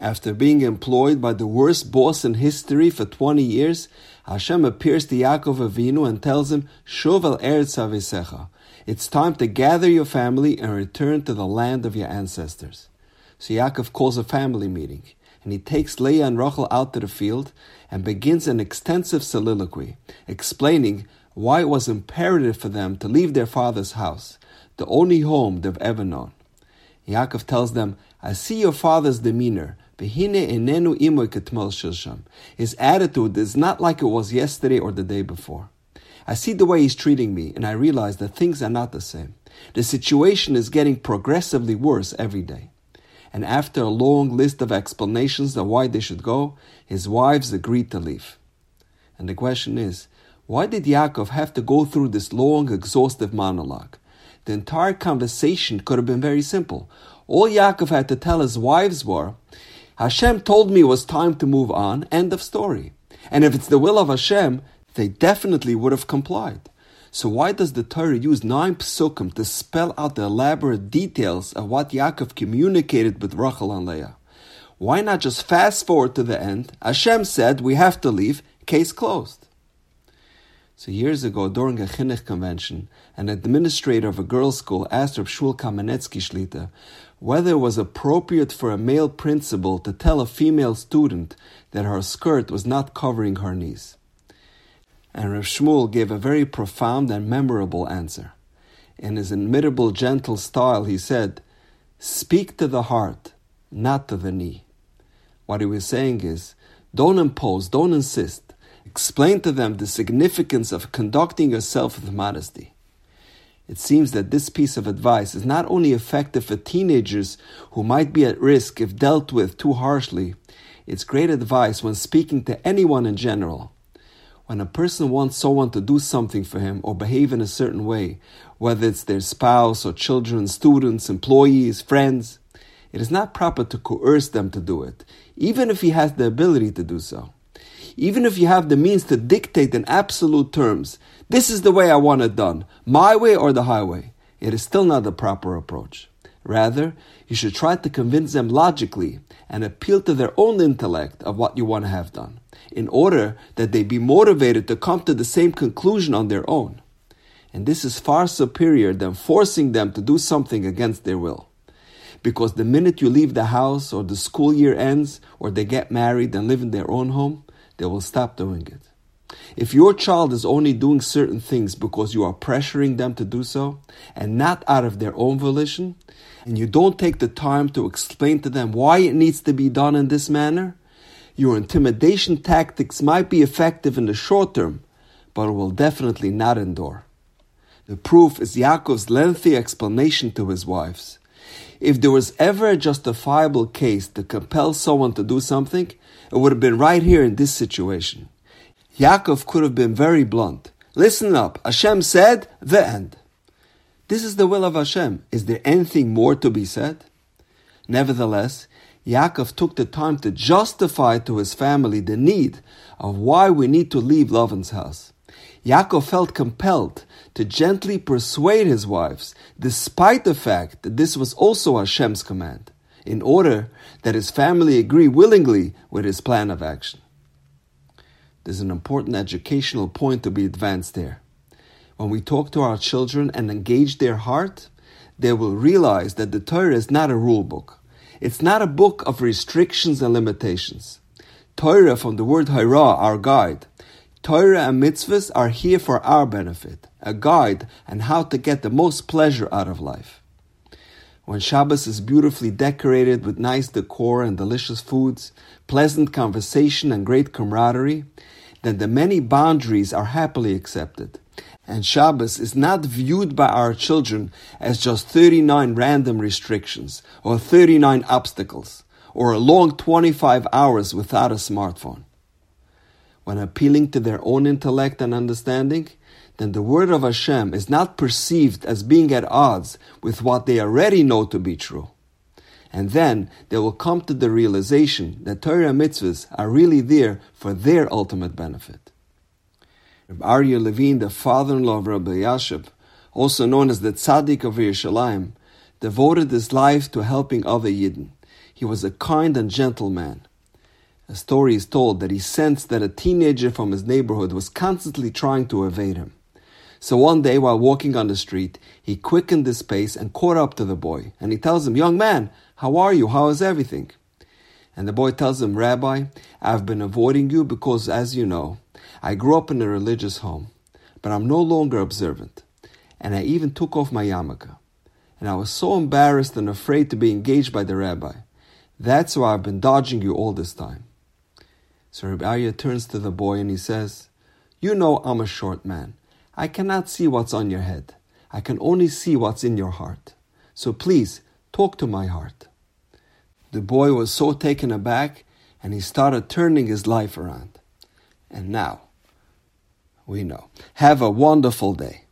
After being employed by the worst boss in history for 20 years, Hashem appears to Yaakov Avinu and tells him, Shovel Eretz Avisecha. It's time to gather your family and return to the land of your ancestors. So Yaakov calls a family meeting, and he takes Leah and Rachel out to the field and begins an extensive soliloquy, explaining why it was imperative for them to leave their father's house, the only home they've ever known. Yaakov tells them, I see your father's demeanor, his attitude is not like it was yesterday or the day before. I see the way he's treating me, and I realize that things are not the same. The situation is getting progressively worse every day. And after a long list of explanations of why they should go, his wives agreed to leave. And the question is, why did Yaakov have to go through this long, exhaustive monologue? The entire conversation could have been very simple. All Yaakov had to tell his wives were, Hashem told me it was time to move on. End of story. And if it's the will of Hashem, they definitely would have complied. So why does the Torah use nine psukim to spell out the elaborate details of what Yaakov communicated with Rachel and Leah? Why not just fast forward to the end? Hashem said we have to leave. Case closed. So years ago, during a chinuch convention, an administrator of a girls' school asked Reb Shmuel Kamenetsky Shlita whether it was appropriate for a male principal to tell a female student that her skirt was not covering her knees. And Rav Shmuel gave a very profound and memorable answer. In his inimitable gentle style, he said, Speak to the heart, not to the knee. What he was saying is, don't impose, don't insist. Explain to them the significance of conducting yourself with modesty. It seems that this piece of advice is not only effective for teenagers who might be at risk if dealt with too harshly, it's great advice when speaking to anyone in general. When a person wants someone to do something for him or behave in a certain way, whether it's their spouse or children, students, employees, friends, it is not proper to coerce them to do it, even if he has the ability to do so even if you have the means to dictate in absolute terms, this is the way I want it done, my way or the highway, it is still not the proper approach. Rather, you should try to convince them logically and appeal to their own intellect of what you want to have done, in order that they be motivated to come to the same conclusion on their own. And this is far superior than forcing them to do something against their will. Because the minute you leave the house or the school year ends or they get married and live in their own home, they will stop doing it. If your child is only doing certain things because you are pressuring them to do so, and not out of their own volition, and you don't take the time to explain to them why it needs to be done in this manner, your intimidation tactics might be effective in the short term, but it will definitely not endure. The proof is Yaakov's lengthy explanation to his wives. If there was ever a justifiable case to compel someone to do something, it would have been right here in this situation. Yaakov could have been very blunt. Listen up. Hashem said, the end. This is the will of Hashem. Is there anything more to be said? Nevertheless, Yaakov took the time to justify to his family the need of why we need to leave Lavan's house. Yaakov felt compelled to gently persuade his wives, despite the fact that this was also Hashem's command in order that his family agree willingly with his plan of action. There's an important educational point to be advanced there. When we talk to our children and engage their heart, they will realize that the Torah is not a rule book. It's not a book of restrictions and limitations. Torah, from the word Hira, our guide. Torah and mitzvahs are here for our benefit, a guide on how to get the most pleasure out of life. When Shabbos is beautifully decorated with nice decor and delicious foods, pleasant conversation and great camaraderie, then the many boundaries are happily accepted. And Shabbos is not viewed by our children as just 39 random restrictions or 39 obstacles or a long 25 hours without a smartphone. When appealing to their own intellect and understanding, then the word of Hashem is not perceived as being at odds with what they already know to be true. And then they will come to the realization that Torah mitzvahs are really there for their ultimate benefit. Rabbi Aryeh Levine, the father-in-law of Rabbi Elyashiv, also known as the Tzaddik of Yerushalayim, devoted his life to helping other Yidden. He was a kind and gentle man. A story is told that he sensed that a teenager from his neighborhood was constantly trying to evade him. So one day, while walking on the street, he quickened his pace and caught up to the boy. And he tells him, Young man, how are you? How is everything? And the boy tells him, Rabbi, I've been avoiding you because, as you know, I grew up in a religious home, but I'm no longer observant. And I even took off my yarmulke. And I was so embarrassed and afraid to be engaged by the rabbi. That's why I've been dodging you all this time. So Rabbi turns to the boy and he says, You know I'm a short man. I cannot see what's on your head. I can only see what's in your heart. So please, talk to my heart. The boy was so taken aback and he started turning his life around. And now, we know. Have a wonderful day.